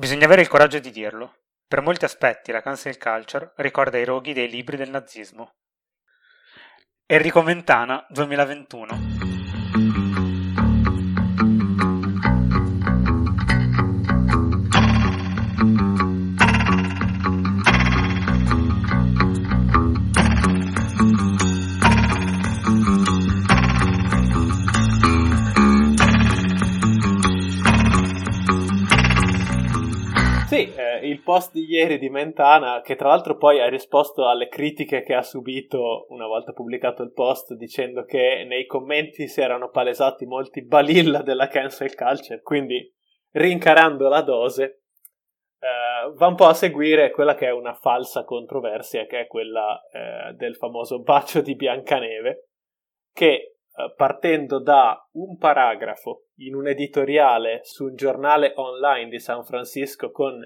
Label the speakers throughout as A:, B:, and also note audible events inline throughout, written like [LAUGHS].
A: Bisogna avere il coraggio di dirlo. Per molti aspetti la cancel culture ricorda i roghi dei libri del nazismo. Enrico Mentana, 2021
B: post di ieri di Mentana, che tra l'altro poi ha risposto alle critiche che ha subito una volta pubblicato il post, dicendo che nei commenti si erano palesati molti balilla della cancel culture, quindi rincarando la dose, eh, va un po' a seguire quella che è una falsa controversia, che è quella eh, del famoso bacio di Biancaneve, che eh, partendo da un paragrafo in un editoriale su un giornale online di San Francisco con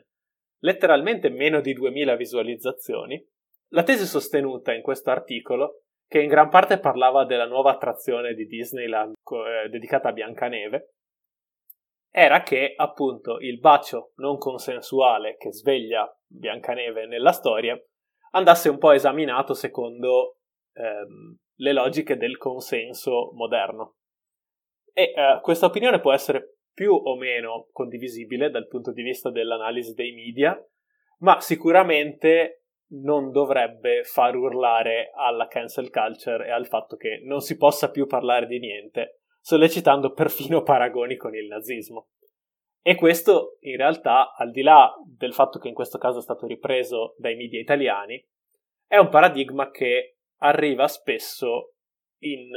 B: letteralmente meno di 2000 visualizzazioni, la tesi sostenuta in questo articolo, che in gran parte parlava della nuova attrazione di Disneyland eh, dedicata a Biancaneve, era che appunto il bacio non consensuale che sveglia Biancaneve nella storia andasse un po' esaminato secondo ehm, le logiche del consenso moderno. E eh, questa opinione può essere più o meno condivisibile dal punto di vista dell'analisi dei media, ma sicuramente non dovrebbe far urlare alla cancel culture e al fatto che non si possa più parlare di niente, sollecitando perfino paragoni con il nazismo. E questo, in realtà, al di là del fatto che in questo caso è stato ripreso dai media italiani, è un paradigma che arriva spesso in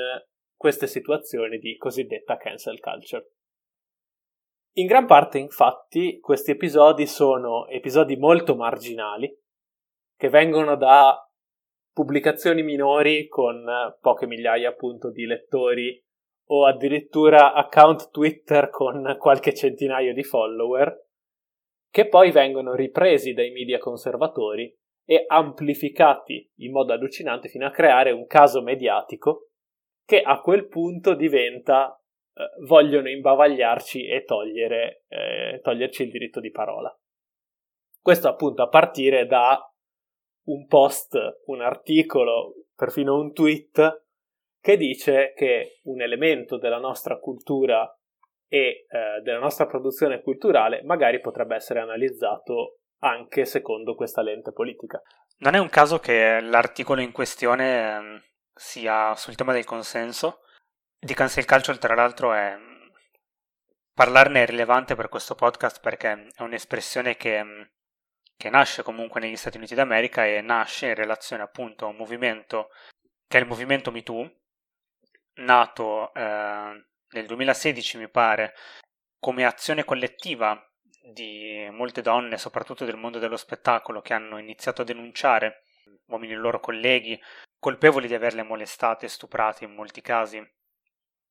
B: queste situazioni di cosiddetta cancel culture. In gran parte, infatti, questi episodi sono episodi molto marginali, che vengono da pubblicazioni minori con poche migliaia appunto di lettori o addirittura account Twitter con qualche centinaio di follower, che poi vengono ripresi dai media conservatori e amplificati in modo allucinante fino a creare un caso mediatico che a quel punto diventa eh, vogliono imbavagliarci e togliere, eh, toglierci il diritto di parola. Questo appunto a partire da un post, un articolo, perfino un tweet che dice che un elemento della nostra cultura e eh, della nostra produzione culturale magari potrebbe essere analizzato anche secondo questa lente politica.
A: Non è un caso che l'articolo in questione ehm, sia sul tema del consenso, di cancel culture, tra l'altro, è... parlarne è rilevante per questo podcast perché è un'espressione che, che nasce comunque negli Stati Uniti d'America e nasce in relazione appunto a un movimento che è il movimento MeToo, nato eh, nel 2016 mi pare come azione collettiva di molte donne, soprattutto del mondo dello spettacolo, che hanno iniziato a denunciare uomini e loro colleghi colpevoli di averle molestate e stuprate in molti casi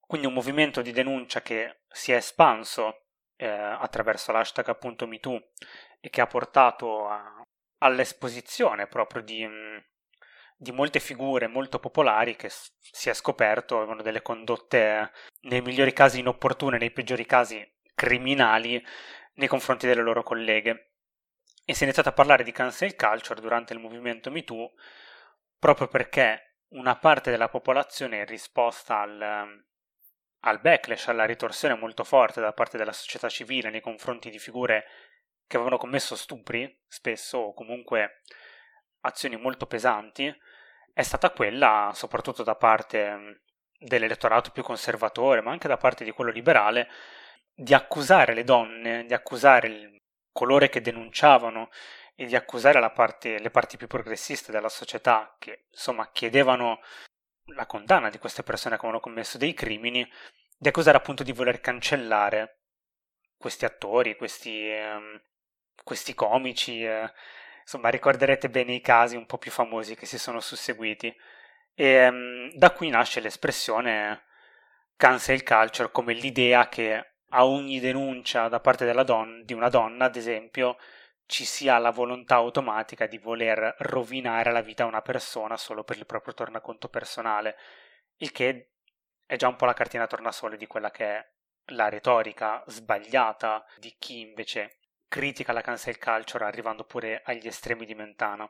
A: quindi un movimento di denuncia che si è espanso eh, attraverso l'hashtag appunto MeToo e che ha portato a, all'esposizione proprio di, mm, di, molte figure molto popolari che si è scoperto avevano delle condotte nei migliori casi inopportune, nei peggiori casi criminali nei confronti delle loro colleghe. E si è iniziato a parlare di cancel culture durante il movimento MeToo proprio perché una parte della popolazione in risposta al, al backlash, alla ritorsione molto forte da parte della società civile nei confronti di figure che avevano commesso stupri, spesso o comunque azioni molto pesanti, è stata quella, soprattutto da parte dell'elettorato più conservatore, ma anche da parte di quello liberale, di accusare le donne, di accusare il colore che denunciavano e di accusare parte, le parti più progressiste della società che insomma chiedevano la condanna di queste persone che avevano commesso dei crimini, di accusare appunto di voler cancellare questi attori, questi, um, questi comici, eh, insomma ricorderete bene i casi un po' più famosi che si sono susseguiti. E um, da qui nasce l'espressione cancel culture come l'idea che a ogni denuncia da parte don- di una donna, ad esempio, ci sia la volontà automatica di voler rovinare la vita a una persona solo per il proprio tornaconto personale, il che è già un po' la cartina tornasole di quella che è la retorica sbagliata di chi invece critica la cancel culture arrivando pure agli estremi di Mentana.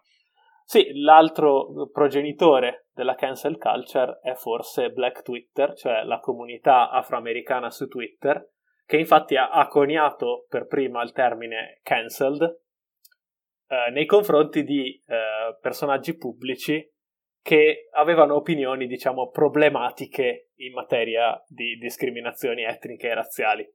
B: Sì, l'altro progenitore della cancel culture è forse Black Twitter, cioè la comunità afroamericana su Twitter, che infatti ha, coniato per prima il termine cancelled eh, nei confronti di eh, personaggi pubblici che avevano opinioni, diciamo, problematiche in materia di discriminazioni etniche e razziali.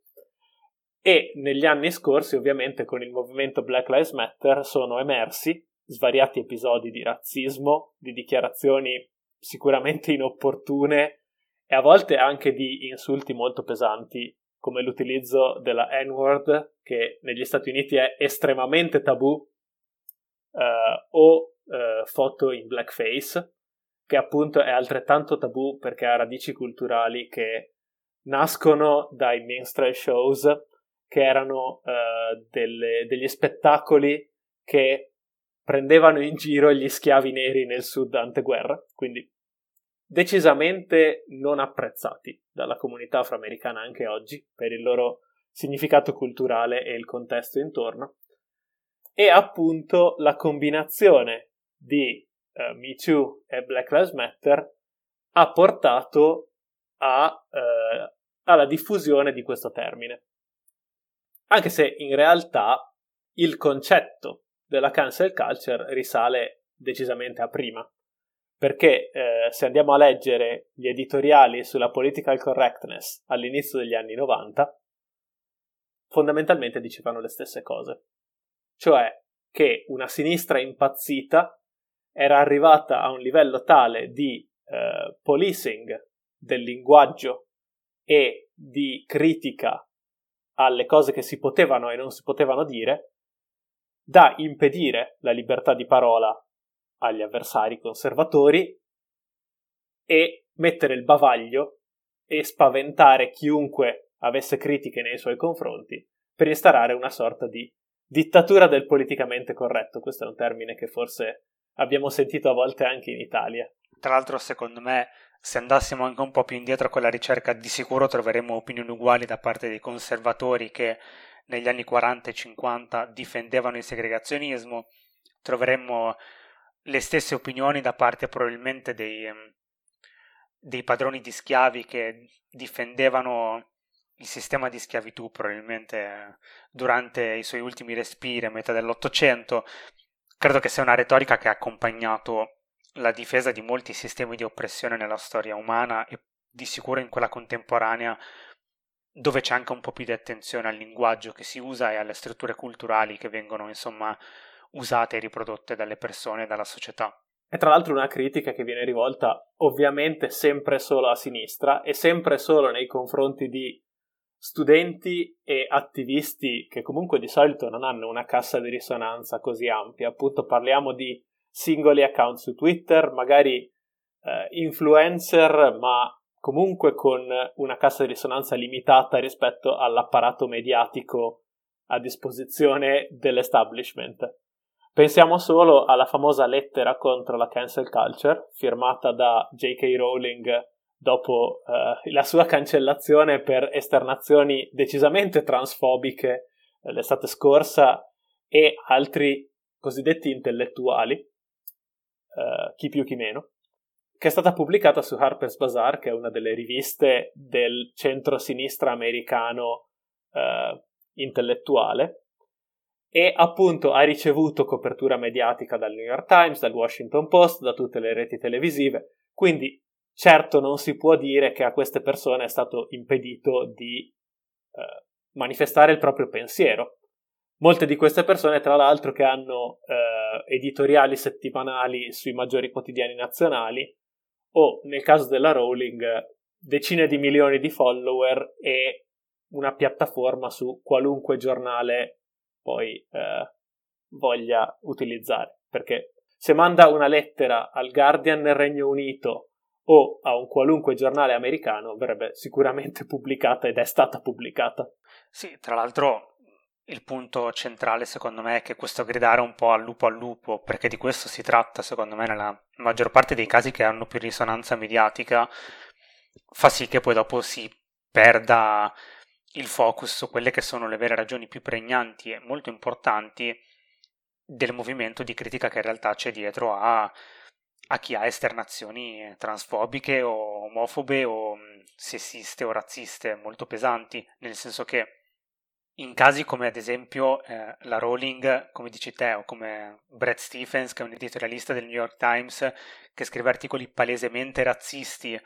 B: E negli anni scorsi, ovviamente, con il movimento Black Lives Matter sono emersi svariati episodi di razzismo, di dichiarazioni sicuramente inopportune e a volte anche di insulti molto pesanti, come l'utilizzo della N-word, che negli Stati Uniti è estremamente tabù, eh, o eh, foto in blackface, che appunto è altrettanto tabù perché ha radici culturali che nascono dai minstrel shows, che erano eh, delle, degli spettacoli che prendevano in giro gli schiavi neri nel sud anteguerra, quindi decisamente non apprezzati dalla comunità afroamericana anche oggi per il loro significato culturale e il contesto intorno. E appunto la combinazione di uh, Me Too e Black Lives Matter ha portato a, uh, alla diffusione di questo termine. Anche se in realtà il concetto della cancel culture risale decisamente a prima. Perché eh, se andiamo a leggere gli editoriali sulla political correctness all'inizio degli anni 90, fondamentalmente dicevano le stesse cose. Cioè che una sinistra impazzita era arrivata a un livello tale di eh, policing del linguaggio e di critica alle cose che si potevano e non si potevano dire da impedire la libertà di parola agli avversari conservatori e mettere il bavaglio e spaventare chiunque avesse critiche nei suoi confronti per instaurare una sorta di dittatura del politicamente corretto. Questo è un termine che forse abbiamo sentito a volte anche in Italia.
A: Tra l'altro, secondo me, se andassimo anche un po' più indietro con la ricerca, di sicuro troveremo opinioni uguali da parte dei conservatori che negli anni 40 e 50 difendevano il segregazionismo, troveremmo le stesse opinioni da parte probabilmente dei, ehm, dei padroni di schiavi che difendevano il sistema di schiavitù probabilmente durante i suoi ultimi respiri a metà dell'Ottocento. Credo che sia una retorica che ha accompagnato la difesa di molti sistemi di oppressione nella storia umana e di sicuro in quella contemporanea dove c'è anche un po' più di attenzione al linguaggio che si usa e alle strutture culturali che vengono insomma usate e riprodotte dalle persone e dalla società.
B: E tra l'altro una critica che viene rivolta ovviamente sempre solo a sinistra e sempre solo nei confronti di studenti e attivisti che comunque di solito non hanno una cassa di risonanza così ampia. Appunto parliamo di singoli account su Twitter, magari eh, influencer, ma comunque con una cassa di risonanza limitata rispetto all'apparato mediatico a disposizione dell'establishment. Pensiamo solo alla famosa lettera contro la cancel culture firmata da J.K. Rowling dopo uh, la sua cancellazione per esternazioni decisamente transfobiche eh, l'estate scorsa e altri cosiddetti intellettuali, uh, chi più chi meno che è stata pubblicata su Harper's Bazaar, che è una delle riviste del centro-sinistra americano eh, intellettuale, e appunto ha ricevuto copertura mediatica dal New York Times, dal Washington Post, da tutte le reti televisive, quindi certo non si può dire che a queste persone è stato impedito di eh, manifestare il proprio pensiero. Molte di queste persone, tra l'altro, che hanno eh, editoriali settimanali sui maggiori quotidiani nazionali, o nel caso della Rowling decine di milioni di follower e una piattaforma su qualunque giornale poi eh, voglia utilizzare perché se manda una lettera al Guardian nel Regno Unito o a un qualunque giornale americano verrebbe sicuramente [LAUGHS] pubblicata ed è stata pubblicata.
A: Sì, tra l'altro il punto centrale secondo me è che questo gridare un po' al lupo al lupo, perché di questo si tratta secondo me nella maggior parte dei casi che hanno più risonanza mediatica, fa sì che poi dopo si perda il focus su quelle che sono le vere ragioni più pregnanti e molto importanti del movimento di critica che in realtà c'è dietro a, a chi ha esternazioni transfobiche o omofobe o sessiste o razziste molto pesanti, nel senso che in casi come ad esempio eh, la Rowling, come dici te, o come Brett Stephens, che è un editorialista del New York Times, che scrive articoli palesemente razzisti,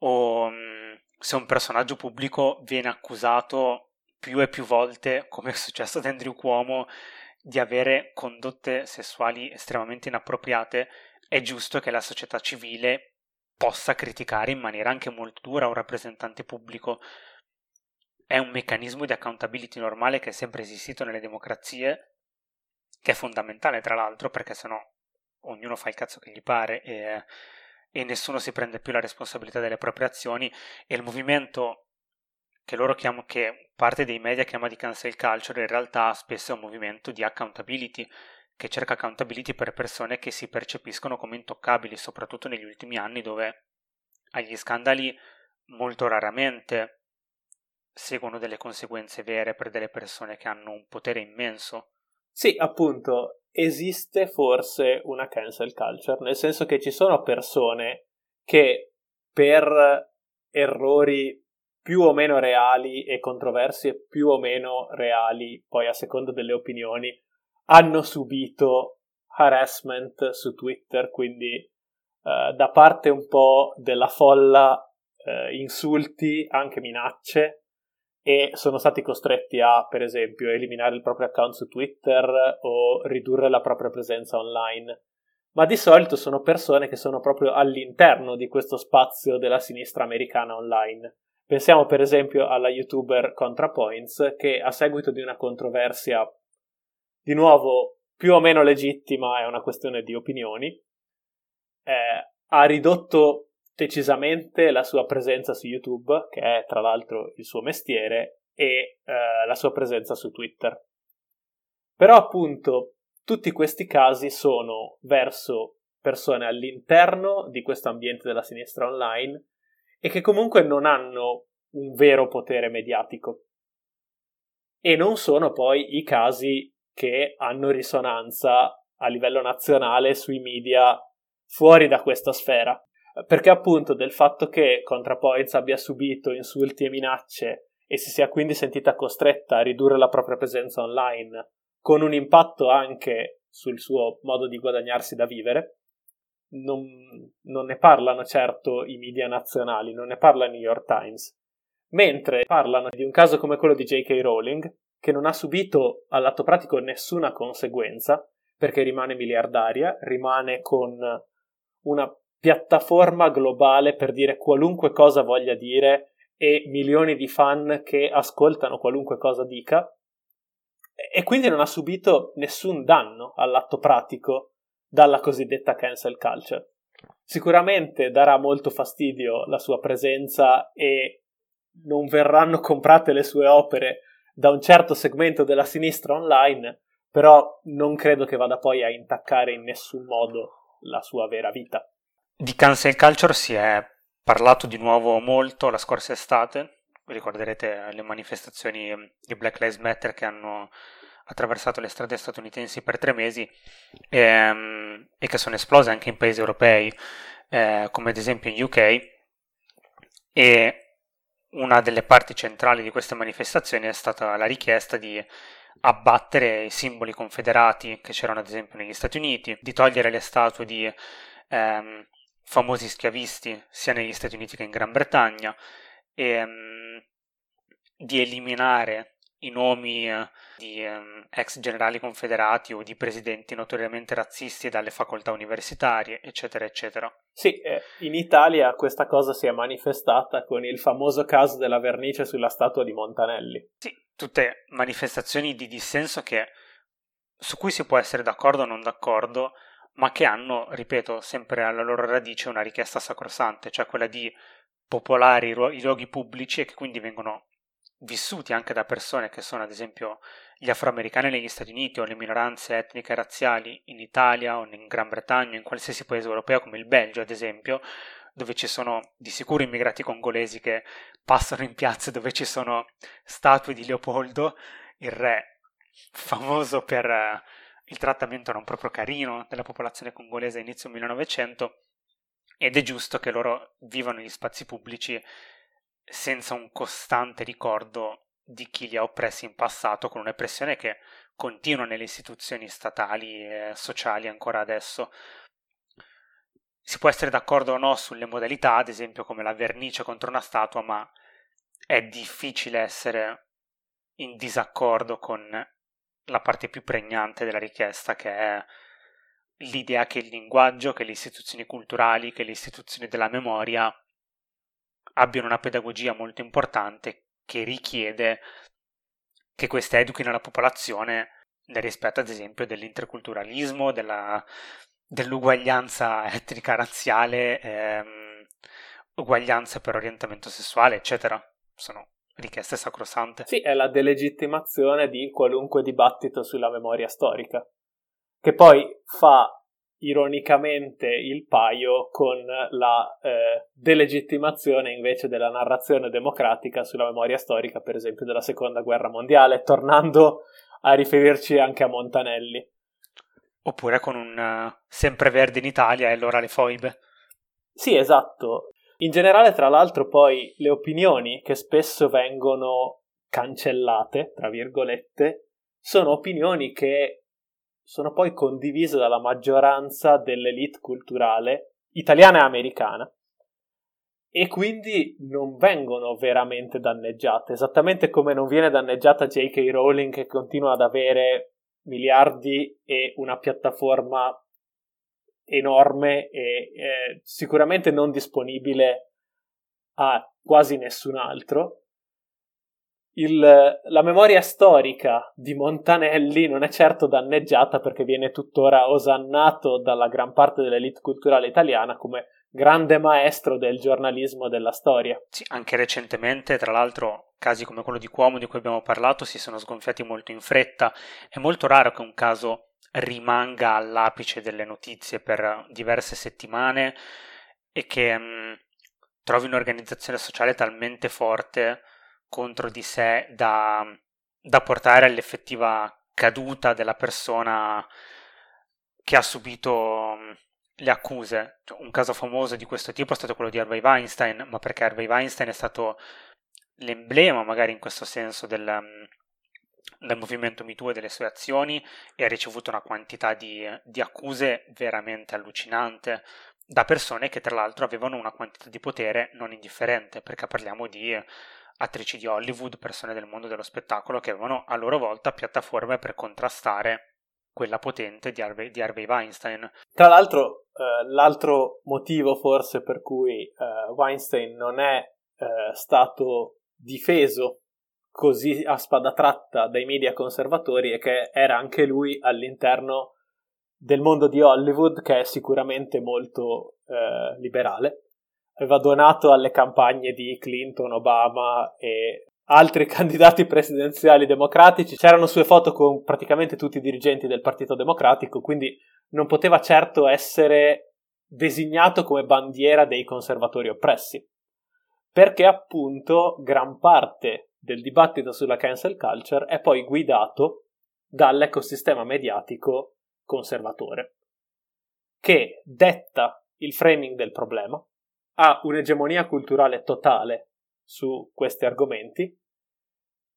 A: o mh, se un personaggio pubblico viene accusato più e più volte, come è successo ad Andrew Cuomo, di avere condotte sessuali estremamente inappropriate, è giusto che la società civile possa criticare in maniera anche molto dura un rappresentante pubblico. È un meccanismo di accountability normale che è sempre esistito nelle democrazie, che è fondamentale tra l'altro perché sennò ognuno fa il cazzo che gli pare e, e nessuno si prende più la responsabilità delle proprie azioni e il movimento che loro chiamano, che parte dei media chiama di cancel culture, in realtà spesso è un movimento di accountability, che cerca accountability per persone che si percepiscono come intoccabili, soprattutto negli ultimi anni dove agli scandali molto raramente seguono delle conseguenze vere per delle persone che hanno un potere immenso.
B: Sì, appunto, esiste forse una cancel culture, nel senso che ci sono persone che per errori più o meno reali e controversie più o meno reali, poi a seconda delle opinioni, hanno subito harassment su Twitter, quindi eh, da parte un po' della folla eh, insulti, anche minacce, e sono stati costretti a, per esempio, eliminare il proprio account su Twitter o ridurre la propria presenza online. Ma di solito sono persone che sono proprio all'interno di questo spazio della sinistra americana online Pensiamo per esempio alla youtuber ContraPoints che a seguito di una controversia di nuovo più o meno legittima, è una questione di opinioni, eh, ha ridotto decisamente la sua presenza su YouTube, che è tra l'altro il suo mestiere, e eh, la sua presenza su Twitter. Però appunto tutti questi casi sono verso persone all'interno di questo ambiente della sinistra online e che comunque non hanno un vero potere mediatico. E non sono poi i casi che hanno risonanza a livello nazionale sui media fuori da questa sfera. Perché appunto del fatto che ContraPoints abbia subito insulti e minacce e si sia quindi sentita costretta a ridurre la propria presenza online, con un impatto anche sul suo modo di guadagnarsi da vivere, non, non ne parlano certo i media nazionali, non ne parla il New York Times. Mentre parlano di un caso come quello di J.K. Rowling, che non ha subito all'atto pratico nessuna conseguenza, perché rimane miliardaria, rimane con una piattaforma globale per dire qualunque cosa voglia dire e milioni di fan che ascoltano qualunque cosa dica, e quindi non ha subito nessun danno all'atto pratico dalla cosiddetta cancel culture. Sicuramente darà molto fastidio la sua presenza e non verranno comprate le sue opere da un certo segmento della sinistra online, però non credo che vada poi a intaccare in nessun modo la sua vera vita.
A: Di cancel culture si è parlato di nuovo molto la scorsa estate, ricorderete le manifestazioni di Black Lives Matter che hanno attraversato le strade statunitensi per tre mesi e, ehm, e che sono esplose anche in paesi europei, eh, come ad esempio in UK. E una delle parti centrali di queste manifestazioni è stata la richiesta di abbattere i simboli confederati che c'erano ad esempio negli Stati Uniti, di togliere le statue di ehm, famosi schiavisti sia negli Stati Uniti che in Gran Bretagna e ehm, di eliminare i nomi eh, di um, ex generali confederati o di presidenti notoriamente razzisti dalle facoltà universitarie, eccetera, eccetera.
B: Sì, eh, in Italia questa cosa si è manifestata con il famoso caso della vernice sulla statua di Montanelli.
A: Sì, tutte manifestazioni di dissenso che, su cui si può essere d'accordo o non d'accordo, ma che hanno, ripeto, sempre alla loro radice una richiesta sacrosante, cioè quella di popolare i luoghi pubblici e che quindi vengono vissuti anche da persone che sono ad esempio gli afroamericani negli Stati Uniti o le minoranze etniche e razziali in Italia o in Gran Bretagna o in qualsiasi paese europeo come il Belgio ad esempio, dove ci sono di sicuro immigrati congolesi che passano in piazze dove ci sono statue di Leopoldo, il re famoso per uh, il trattamento non proprio carino della popolazione congolese a inizio 1900 ed è giusto che loro vivano negli spazi pubblici senza un costante ricordo di chi li ha oppressi in passato, con un'oppressione che continua nelle istituzioni statali e sociali ancora adesso. Si può essere d'accordo o no sulle modalità, ad esempio come la vernice contro una statua, ma è difficile essere in disaccordo con la parte più pregnante della richiesta, che è l'idea che il linguaggio, che le istituzioni culturali, che le istituzioni della memoria abbiano una pedagogia molto importante che richiede che queste educhino la popolazione nel rispetto, ad esempio, dell'interculturalismo, della, dell'uguaglianza etnica razziale, ehm, uguaglianza per orientamento sessuale, eccetera. Sono richieste sacrosante.
B: Sì, è la delegittimazione di qualunque dibattito sulla memoria storica, che poi fa ironicamente il paio con la eh, delegittimazione invece della narrazione democratica sulla memoria storica, per esempio della seconda guerra mondiale, tornando a riferirci anche a Montanelli.
A: Oppure con un uh, sempreverde in Italia e allora le foibe.
B: Sì, esatto. In generale, tra l'altro, poi le opinioni che spesso vengono cancellate, tra virgolette, sono opinioni che sono poi condivise dalla maggioranza dell'elite culturale italiana e americana e quindi non vengono veramente danneggiate, esattamente come non viene danneggiata J.K. Rowling che continua ad avere miliardi e una piattaforma enorme e eh, sicuramente non disponibile a quasi nessun altro. Il, la memoria storica di Montanelli non è certo danneggiata perché viene tuttora osannato dalla gran parte dell'elite culturale italiana come grande maestro del giornalismo della storia.
A: Sì, anche recentemente, tra l'altro, casi come quello di Cuomo di cui abbiamo parlato si sono sgonfiati molto in fretta. È molto raro che un caso rimanga all'apice delle notizie per diverse settimane e che mh, mm, trovi un'organizzazione sociale talmente forte contro di sé da, da portare all'effettiva caduta della persona che ha subito mm, le accuse. Un caso famoso di questo tipo è stato quello di Harvey Weinstein, ma perché Harvey Weinstein è stato l'emblema, magari in questo senso, del, mm, del movimento MeToo e delle sue azioni e ha ricevuto una quantità di, di, accuse veramente allucinante da persone che tra l'altro avevano una quantità di potere non indifferente, perché parliamo di attrici di Hollywood, persone del mondo dello spettacolo che avevano a loro volta piattaforme per contrastare quella potente di Harvey, di Harvey Weinstein.
B: Tra l'altro, eh, l'altro motivo forse per cui eh, Weinstein non è eh, stato difeso così a spada tratta dai media conservatori è che era anche lui all'interno del mondo di Hollywood che è sicuramente molto eh, liberale. Aveva donato alle campagne di Clinton, Obama e altri [LAUGHS] candidati presidenziali democratici. C'erano sue foto con praticamente tutti i dirigenti del Partito Democratico, quindi non poteva certo essere designato come bandiera dei conservatori oppressi. Perché appunto gran parte del dibattito sulla cancel culture è poi guidato dall'ecosistema mediatico conservatore, che detta il framing del problema, ha un'egemonia culturale totale su questi argomenti,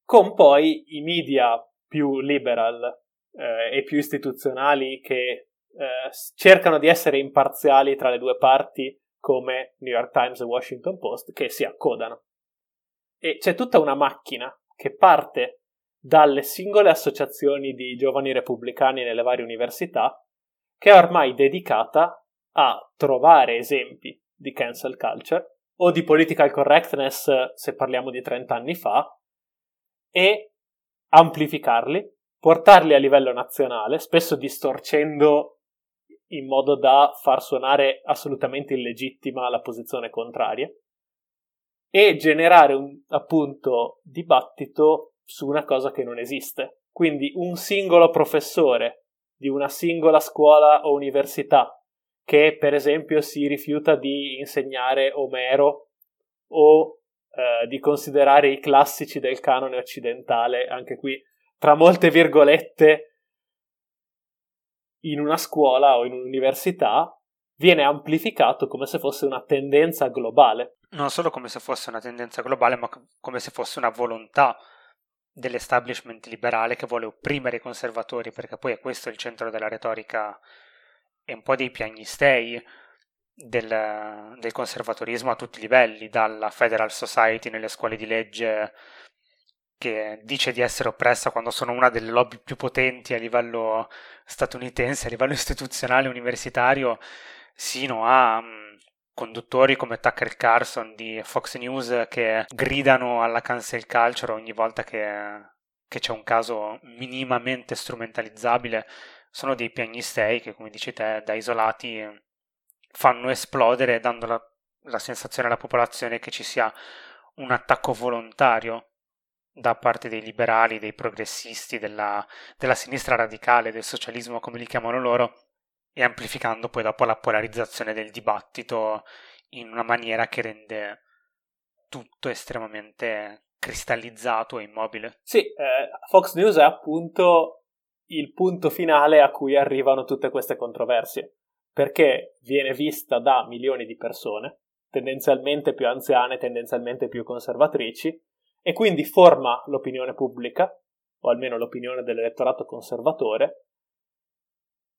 B: con poi i media più liberal eh, e più istituzionali che eh, cercano di essere imparziali tra le due parti come New York Times e Washington Post che si accodano. E c'è tutta una macchina che parte dalle singole associazioni di giovani repubblicani nelle varie università, che è ormai dedicata a trovare esempi di cancel culture o di political correctness se parliamo di 30 anni fa e amplificarli, portarli a livello nazionale, spesso distorcendo in modo da far suonare assolutamente illegittima la posizione contraria e generare un appunto dibattito su una cosa che non esiste. Quindi un singolo professore di una singola scuola o università che per esempio si rifiuta di insegnare Omero o eh, di considerare i classici del canone occidentale, anche qui tra molte virgolette, in una scuola o in un'università, viene amplificato come se fosse una tendenza globale.
A: Non solo come se fosse una tendenza globale, ma come se fosse una volontà dell'establishment liberale che vuole opprimere i conservatori, perché poi è questo il centro della retorica e un po' dei piagnistei del, del, conservatorismo a tutti i livelli, dalla Federal Society nelle scuole di legge che dice di essere oppressa quando sono una delle lobby più potenti a livello statunitense, a livello istituzionale universitario, sino a um, conduttori come Tucker Carlson di Fox News che gridano alla cancel culture ogni volta che, che c'è un caso minimamente strumentalizzabile. Sono dei piagnistei che, come dici te, da isolati fanno esplodere dando la, la sensazione alla popolazione che ci sia un attacco volontario da parte dei liberali, dei progressisti, della, della, sinistra radicale, del socialismo come li chiamano loro, e amplificando poi dopo la polarizzazione del dibattito in una maniera che rende tutto estremamente cristallizzato e immobile.
B: Sì, eh, Fox News è appunto il punto finale a cui arrivano tutte queste controversie. Perché viene vista da milioni di persone, tendenzialmente più anziane, tendenzialmente più conservatrici, e quindi forma l'opinione pubblica, o almeno l'opinione dell'elettorato conservatore,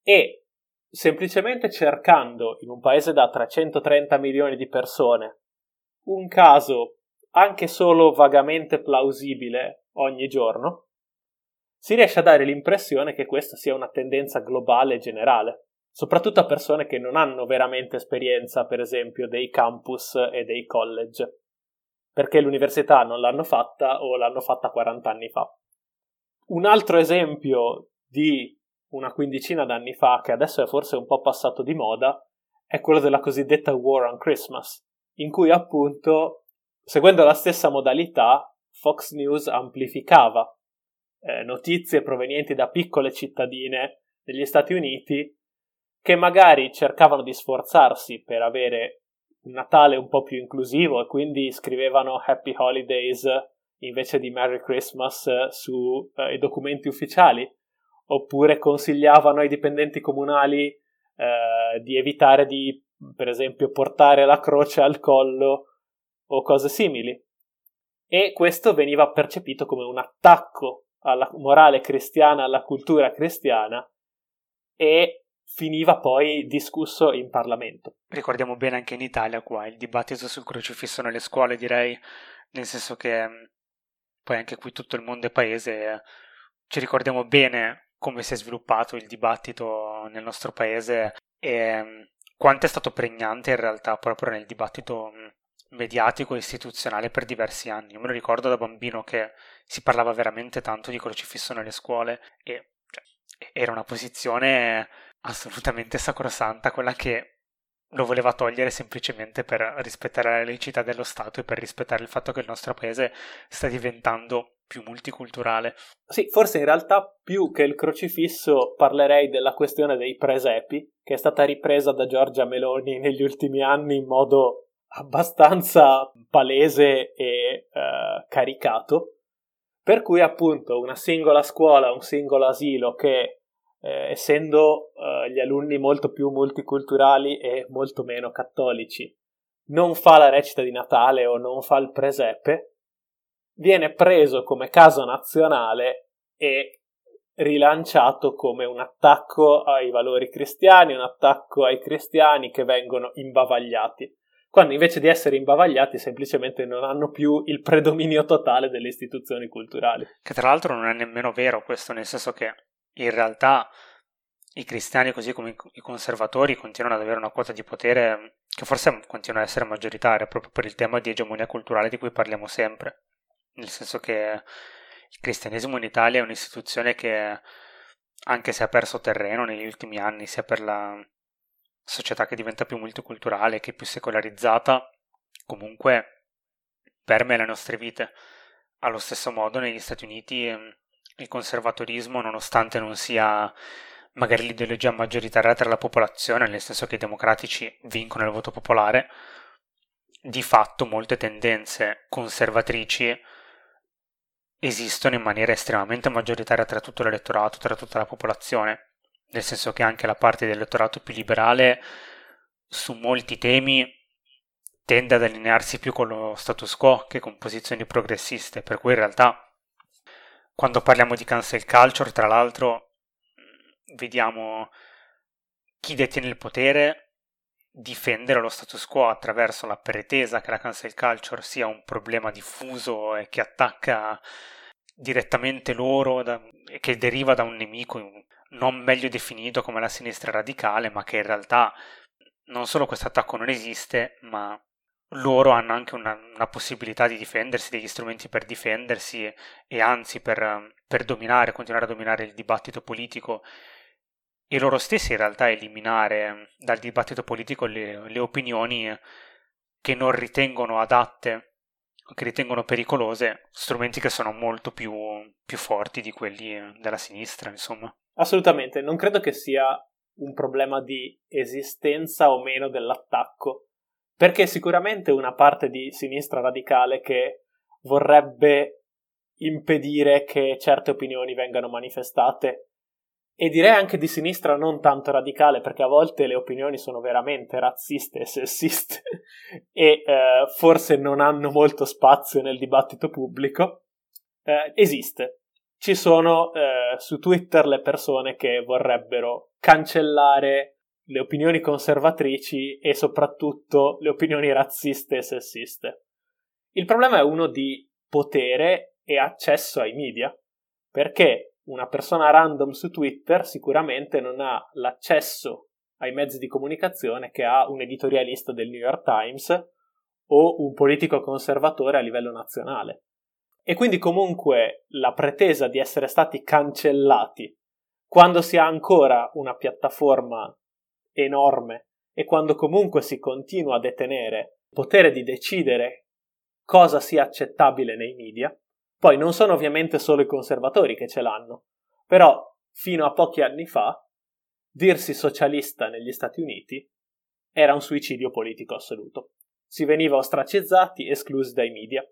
B: e semplicemente cercando in un paese da 330 milioni di persone un caso anche solo vagamente plausibile ogni giorno, si riesce a dare l'impressione che questa sia una tendenza globale e generale soprattutto a persone che non hanno veramente esperienza, per esempio, dei campus e dei college, perché l'università non l'hanno fatta o l'hanno fatta 40 anni fa. Un altro esempio di una quindicina d'anni fa, che adesso è forse un po' passato di moda, è quello della cosiddetta War on Christmas, in cui appunto, seguendo la stessa modalità, Fox News amplificava eh, notizie provenienti da piccole cittadine degli Stati Uniti che magari cercavano di sforzarsi per avere un Natale un po' più inclusivo e quindi scrivevano Happy Holidays invece di Merry Christmas sui eh, documenti ufficiali, oppure consigliavano ai dipendenti comunali eh, di evitare di, per esempio, portare la croce al collo o cose simili. E questo veniva percepito come un attacco alla morale cristiana, alla cultura cristiana e finiva poi discusso in Parlamento.
A: Ricordiamo bene anche in Italia qua il dibattito sul crocifisso nelle scuole, direi, nel senso che mm, poi anche qui tutto il mondo è paese, ci ricordiamo bene come si è sviluppato il dibattito nel nostro paese e mm, quanto è stato pregnante in realtà proprio nel dibattito mm, mediatico e istituzionale per diversi anni. Io me lo ricordo da bambino che si parlava veramente tanto di crocifisso nelle scuole e cioè, era una posizione assolutamente sacrosanta, quella che lo voleva togliere semplicemente per rispettare la laicità dello Stato e per rispettare il fatto che il nostro paese sta diventando più multiculturale.
B: Sì, forse in realtà più che il crocifisso parlerei della questione dei presepi, che è stata ripresa da Giorgia Meloni negli ultimi anni in modo abbastanza palese e uh, caricato, per cui appunto una singola scuola, un singolo asilo che eh, essendo eh, gli alunni molto più multiculturali e molto meno cattolici, non fa la recita di Natale o non fa il presepe, viene preso come caso nazionale e rilanciato come un attacco ai valori cristiani, un attacco ai cristiani che vengono imbavagliati, quando invece di essere imbavagliati semplicemente non hanno più il predominio totale delle istituzioni culturali.
A: Che tra l'altro non è nemmeno vero questo, nel senso che in realtà i cristiani, così come i conservatori, continuano ad avere una quota di potere che forse continua ad essere maggioritaria proprio per il tema di egemonia culturale di cui parliamo sempre. Nel senso che il cristianesimo in Italia è un'istituzione che, anche se ha perso terreno negli ultimi anni, sia per la società che diventa più multiculturale, che è più secolarizzata, comunque permea le nostre vite. Allo stesso modo negli Stati Uniti il conservatorismo, nonostante non sia magari l'ideologia maggioritaria tra la popolazione, nel senso che i democratici vincono il voto popolare, di fatto molte tendenze conservatrici esistono in maniera estremamente maggioritaria tra tutto l'elettorato, tra tutta la popolazione, nel senso che anche la parte dell'elettorato più liberale su molti temi tende ad allinearsi più con lo status quo che con posizioni progressiste, per cui in realtà quando parliamo di cancel culture, tra l'altro, vediamo chi detiene il potere difendere lo status quo attraverso la pretesa che la cancel culture sia un problema diffuso e che attacca direttamente loro da, e che deriva da un nemico non meglio definito come la sinistra radicale, ma che in realtà non solo questo attacco non esiste, ma loro hanno anche una, una, possibilità di difendersi, degli strumenti per difendersi e anzi per, per dominare, continuare a dominare il dibattito politico e loro stessi in realtà eliminare dal dibattito politico le, le opinioni che non ritengono adatte che ritengono pericolose, strumenti che sono molto più, più forti di quelli della sinistra, insomma.
B: Assolutamente, non credo che sia un problema di esistenza o meno dell'attacco, perché sicuramente una parte di sinistra radicale che vorrebbe impedire che certe opinioni vengano manifestate e direi anche di sinistra non tanto radicale perché a volte le opinioni sono veramente razziste e sessiste e eh, forse non hanno molto spazio nel dibattito pubblico eh, esiste ci sono eh, su Twitter le persone che vorrebbero cancellare le opinioni conservatrici e soprattutto le opinioni razziste e sessiste. Il problema è uno di potere e accesso ai media, perché una persona random su Twitter sicuramente non ha l'accesso ai mezzi di comunicazione che ha un editorialista del New York Times o un politico conservatore a livello nazionale. E quindi comunque la pretesa di essere stati cancellati quando si ha ancora una piattaforma enorme e quando comunque si continua a detenere il potere di decidere cosa sia accettabile nei media, poi non sono ovviamente solo i conservatori che ce l'hanno, però fino a pochi anni fa dirsi socialista negli Stati Uniti era un suicidio politico assoluto. Si veniva ostracizzati, esclusi dai media.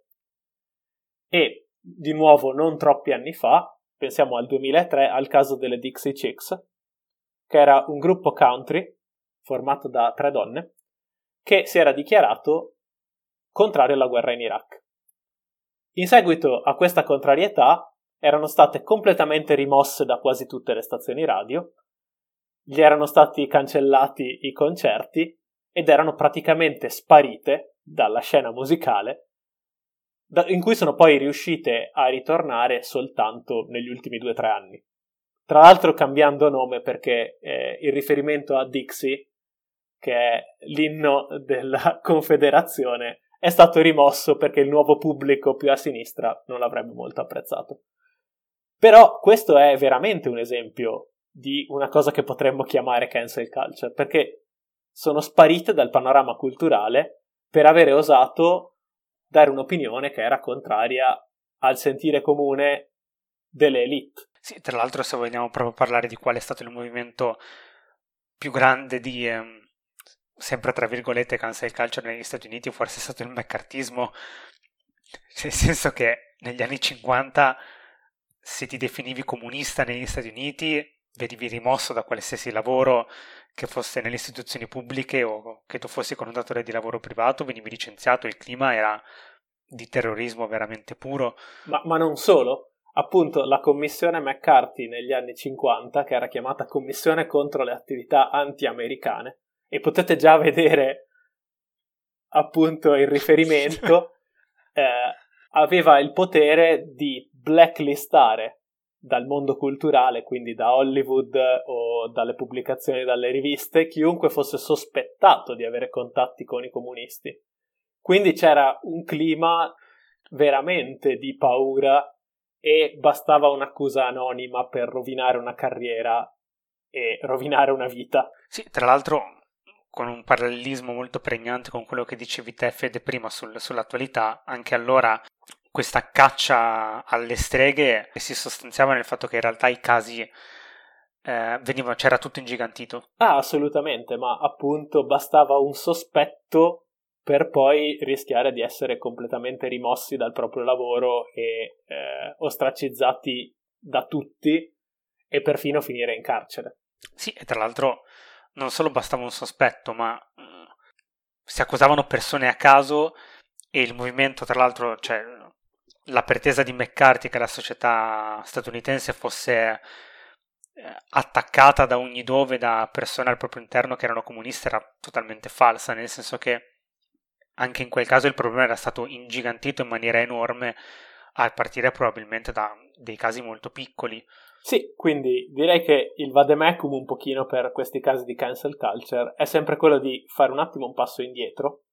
B: E, di nuovo, non troppi anni fa, pensiamo al 2003, al caso delle Dixie Chicks, che era un gruppo country formato da tre donne che si era dichiarato contrario alla guerra in Iraq. In seguito a questa contrarietà erano state completamente rimosse da quasi tutte le stazioni radio, gli erano stati cancellati i concerti ed erano praticamente sparite dalla scena musicale in cui sono poi riuscite a ritornare soltanto negli ultimi due o tre anni. Tra l'altro cambiando nome perché eh, il riferimento a Dixie, che è l'inno della [LAUGHS] Confederazione, è stato rimosso perché il nuovo pubblico più a sinistra non l'avrebbe molto apprezzato. Però questo è veramente un esempio di una cosa che potremmo chiamare cancel culture, perché sono sparite dal panorama culturale per avere osato dare un'opinione che era contraria al sentire comune delle elite.
A: Sì, tra l'altro se vogliamo proprio parlare di qual è stato il movimento più grande di, ehm, sempre tra virgolette, cancel culture negli Stati Uniti, forse è stato il mccartismo, nel senso che negli anni 50 se ti definivi comunista negli Stati Uniti venivi rimosso da qualsiasi lavoro che fosse nelle istituzioni pubbliche o che tu fossi con un datore di lavoro privato, venivi licenziato, il clima era di terrorismo veramente puro.
B: Ma, ma non solo, appunto la commissione McCarthy negli anni 50, che era chiamata Commissione contro le attività anti-americane, e potete già vedere appunto il riferimento, [LAUGHS] eh, aveva il potere di blacklistare dal mondo culturale, quindi da Hollywood o dalle pubblicazioni, dalle riviste, chiunque fosse sospettato di avere contatti con i comunisti. Quindi c'era un clima veramente di paura e bastava un'accusa anonima per rovinare una carriera e rovinare una vita.
A: Sì, tra l'altro con un parallelismo molto pregnante con quello che dicevi te Fede prima sul, sull'attualità, anche allora questa caccia alle streghe si sostanziava nel fatto che in realtà i casi eh, veniva, c'era tutto ingigantito.
B: Ah, assolutamente, ma appunto bastava un sospetto per poi rischiare di essere completamente rimossi dal proprio lavoro e eh, ostracizzati da tutti e perfino finire in carcere.
A: Sì, e tra l'altro non solo bastava un sospetto, ma mm, si accusavano persone a caso e il movimento, tra l'altro, cioè la pretesa di McCarthy che la società statunitense fosse eh, attaccata da ogni dove da persone al proprio interno che erano comuniste era totalmente falsa, nel senso che anche in quel caso il problema era stato ingigantito in maniera enorme a partire probabilmente da dei casi molto piccoli.
B: Sì, quindi direi che il vademecum un pochino per questi casi di cancel culture è sempre quello di fare un attimo un passo indietro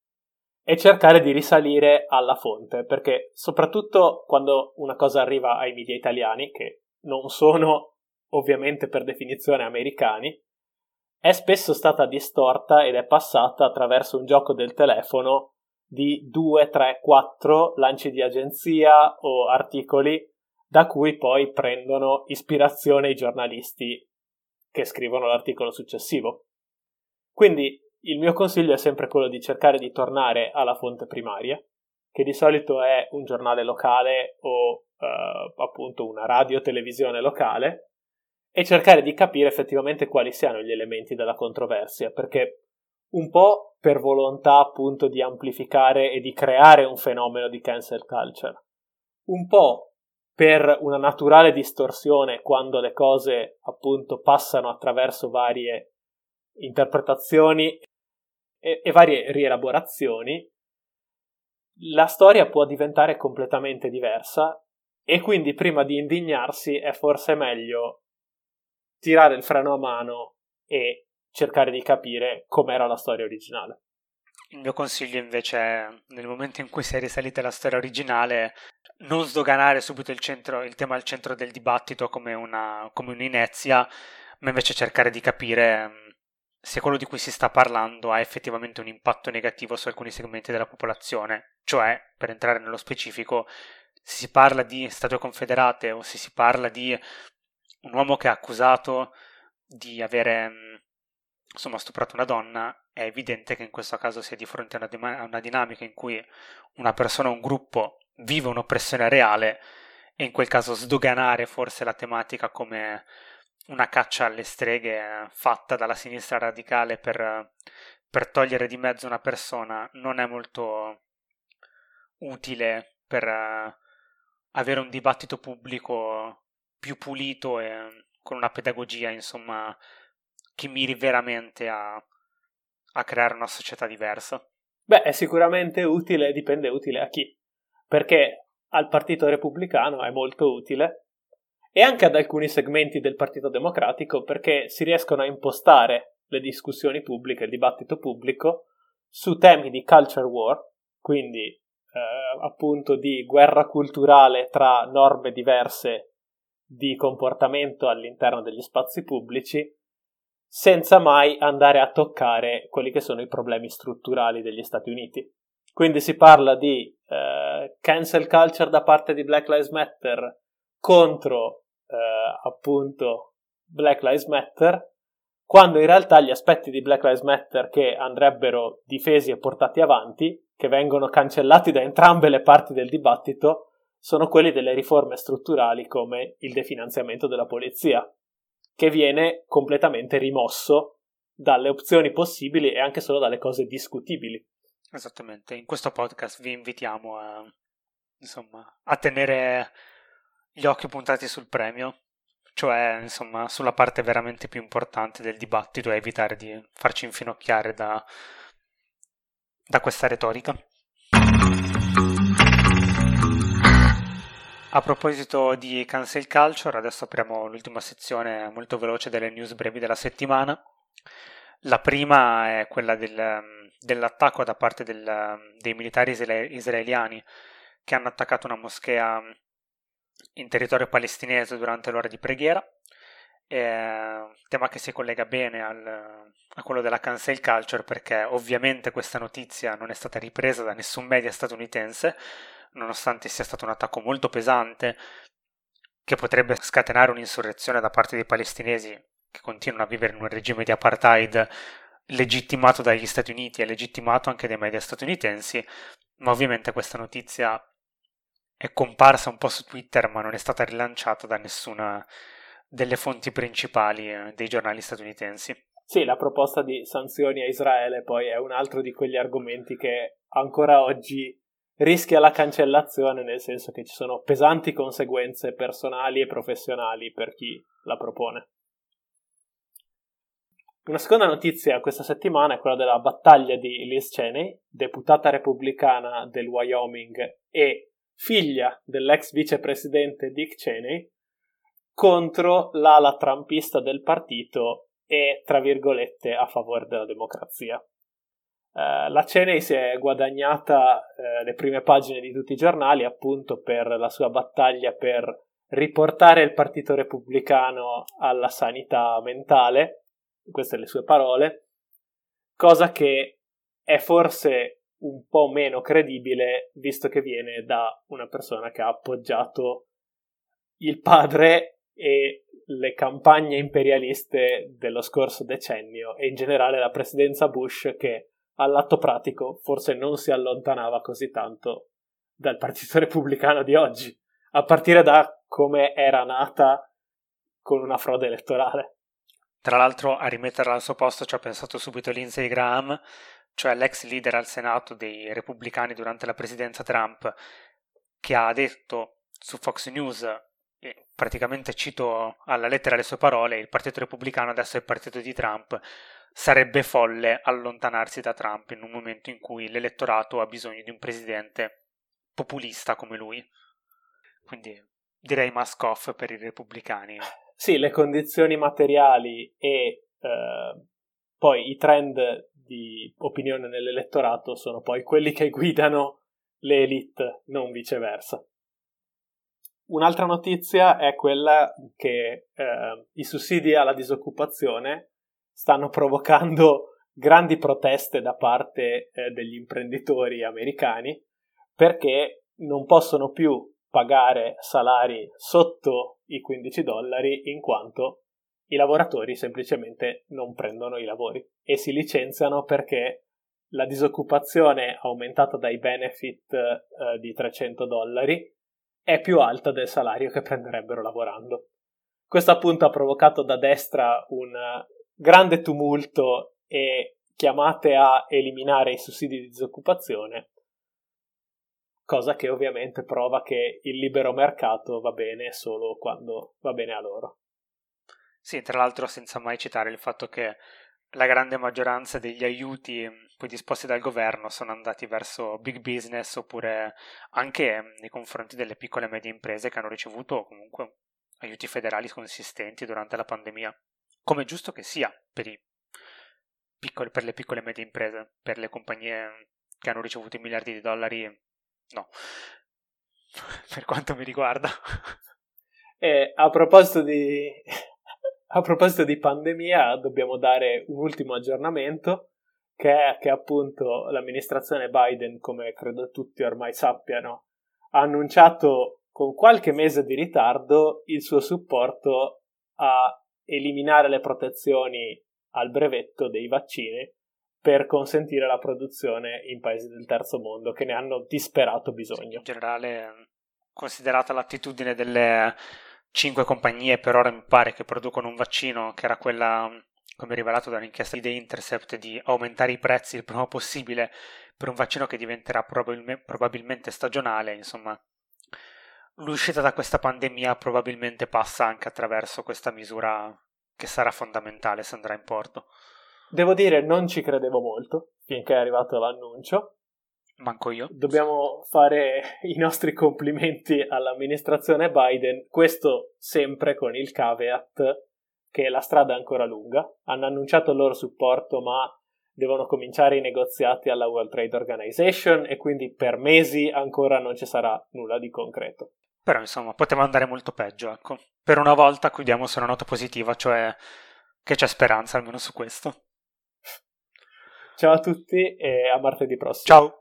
B: e cercare di risalire alla fonte, perché soprattutto quando una cosa arriva ai media italiani, che non sono ovviamente per definizione americani, è spesso stata distorta ed è passata attraverso un gioco del telefono di 2, 3, 4 lanci di agenzia o articoli da cui poi prendono ispirazione i giornalisti che scrivono l'articolo successivo. Quindi il mio consiglio è sempre quello di cercare di tornare alla fonte primaria, che di solito è un giornale locale o eh, appunto una radio televisione locale, e cercare di capire effettivamente quali siano gli elementi della controversia, perché un po' per volontà appunto di amplificare e di creare un fenomeno di cancel culture, un po' per una naturale distorsione quando le cose appunto passano attraverso varie interpretazioni e, e varie rielaborazioni, la storia può diventare completamente diversa e quindi prima di indignarsi è forse meglio tirare il freno a mano e cercare di capire com'era la storia originale.
A: Il mio consiglio invece è, nel momento in cui si è risalita la storia originale, non sdoganare subito il, centro, il tema al centro del dibattito come, una, come un'inezia, ma invece cercare di capire se quello di cui si sta parlando ha effettivamente un impatto negativo su alcuni segmenti della popolazione, cioè, per entrare nello specifico, se si parla di Stato Confederate o se si parla di un uomo che è accusato di avere mm, insomma, stuprato una donna, è evidente che in questo caso si è di fronte a una, a una dinamica in cui una persona o un gruppo vive un'oppressione reale e in quel caso sdoganare forse la tematica come una caccia alle streghe fatta dalla sinistra radicale per, per togliere di mezzo una persona non è molto utile per avere un dibattito pubblico più pulito e con una pedagogia, insomma, che miri veramente a, a creare una società diversa.
B: Beh, è sicuramente utile, dipende utile a chi. Perché al Partito Repubblicano è molto utile e anche ad alcuni segmenti del Partito Democratico perché si riescono a impostare le discussioni pubbliche, il dibattito pubblico su temi di culture war, quindi eh, appunto di guerra culturale tra norme diverse di comportamento all'interno degli spazi pubblici, senza mai andare a toccare quelli che sono i problemi strutturali degli Stati Uniti. Quindi si parla di eh, cancel culture da parte di Black Lives Matter contro eh, appunto Black Lives Matter, quando in realtà gli aspetti di Black Lives Matter che andrebbero difesi e portati avanti, che vengono cancellati da entrambe le parti del dibattito, sono quelli delle riforme strutturali come il definanziamento della polizia, che viene completamente rimosso dalle opzioni possibili e anche solo dalle cose discutibili.
A: Esattamente, in questo podcast vi invitiamo a, insomma, a tenere gli occhi puntati sul premio, cioè insomma sulla parte veramente più importante del dibattito e evitare di farci infinocchiare da, da questa retorica. A proposito di cancel culture, adesso apriamo l'ultima sezione molto veloce delle news brevi della settimana. La prima è quella del, dell'attacco da parte del, dei militari israeliani che hanno attaccato una moschea in territorio palestinese durante l'ora di preghiera. Eh, tema che si collega bene al, a quello della cancel culture perché ovviamente questa notizia non è stata ripresa da nessun media statunitense nonostante sia stato un attacco molto pesante che potrebbe scatenare un'insurrezione da parte dei palestinesi che continuano a vivere in un regime di apartheid legittimato dagli Stati Uniti e legittimato anche dai media statunitensi, ma ovviamente questa notizia è comparsa un po' su Twitter, ma non è stata rilanciata da nessuna delle fonti principali eh, dei giornali statunitensi.
B: Sì, la proposta di sanzioni a Israele poi è un altro di quegli argomenti che ancora oggi rischia la cancellazione, nel senso che ci sono pesanti conseguenze personali e professionali per chi la propone. Una seconda notizia questa settimana è quella della battaglia di Liz Cheney, deputata repubblicana del Wyoming e figlia dell'ex vicepresidente Dick Cheney, contro l'ala trumpista del partito e, tra virgolette, a favore della democrazia. Uh, la Cheney si è guadagnata uh, le prime pagine di tutti i giornali appunto per la sua battaglia per riportare il partito repubblicano alla sanità mentale, queste le sue parole, cosa che è forse un po' meno credibile visto che viene da una persona che ha appoggiato il padre e le campagne imperialiste dello scorso decennio e in generale la presidenza Bush che all'atto pratico forse non si allontanava così tanto dal Partito Repubblicano di oggi, a partire da come era nata con una frode elettorale.
A: Tra l'altro a rimetterla al suo posto ci ha pensato subito Lindsey Graham, cioè l'ex leader al Senato dei repubblicani durante la presidenza Trump, che ha detto su Fox News praticamente cito alla lettera le sue parole, il Partito Repubblicano adesso è il partito di Trump, sarebbe folle allontanarsi da Trump in un momento in cui l'elettorato ha bisogno di un presidente populista come lui. Quindi direi mask off per i repubblicani.
B: Sì, le condizioni materiali e eh, poi i trend di opinione nell'elettorato sono poi quelli che guidano le elite, non viceversa. Un'altra notizia è quella che eh, i sussidi alla disoccupazione stanno [LAUGHS] provocando grandi proteste da parte eh, degli imprenditori americani perché non possono più pagare salari sotto i 15 dollari in quanto i lavoratori semplicemente non prendono i lavori e si licenziano perché la disoccupazione aumentata dai benefit eh, di 300 dollari è più alta del salario che prenderebbero lavorando. Questo appunto ha provocato da destra un grande tumulto e chiamate a eliminare i sussidi di disoccupazione, cosa che ovviamente prova che il libero mercato va bene solo quando va bene a loro.
A: Sì, tra l'altro senza mai citare il fatto che la grande maggioranza degli aiuti poi disposti dal governo sono andati verso big business oppure anche nei confronti delle piccole e medie imprese che hanno ricevuto comunque aiuti federali consistenti durante la pandemia, come è giusto che sia per, piccoli, per le piccole e medie imprese, per le compagnie che hanno ricevuto i miliardi di dollari, no, [LAUGHS] per quanto mi riguarda.
B: E a proposito di, a proposito di pandemia, dobbiamo dare un ultimo aggiornamento, che è che appunto l'amministrazione Biden, come credo tutti ormai sappiano, ha annunciato con qualche mese di ritardo il suo supporto a eliminare le protezioni al brevetto dei vaccini per consentire la produzione in paesi del terzo mondo che ne hanno disperato bisogno.
A: In generale, considerata l'attitudine delle cinque compagnie per ora mi pare che producono un vaccino che era quella come rivelato da un'inchiesta di The Intercept di aumentare i prezzi il prima possibile per un vaccino che diventerà probabilme, probabilmente stagionale insomma. L'uscita da questa pandemia probabilmente passa anche attraverso questa misura che sarà fondamentale se andrà in porto.
B: Devo dire non ci credevo molto finché è arrivato l'annuncio
A: Manco io.
B: Dobbiamo fare [LAUGHS] i nostri complimenti all'amministrazione Biden, questo sempre con il caveat che la strada è ancora lunga. Hanno annunciato il loro supporto, ma devono cominciare i negoziati alla World Trade Organization e quindi per mesi ancora non ci sarà nulla di concreto.
A: Però insomma, poteva andare molto peggio, ecco. Per una volta chiudiamo su una nota positiva, cioè che c'è speranza almeno su questo.
B: Ciao a tutti e a martedì prossimo.
A: Ciao.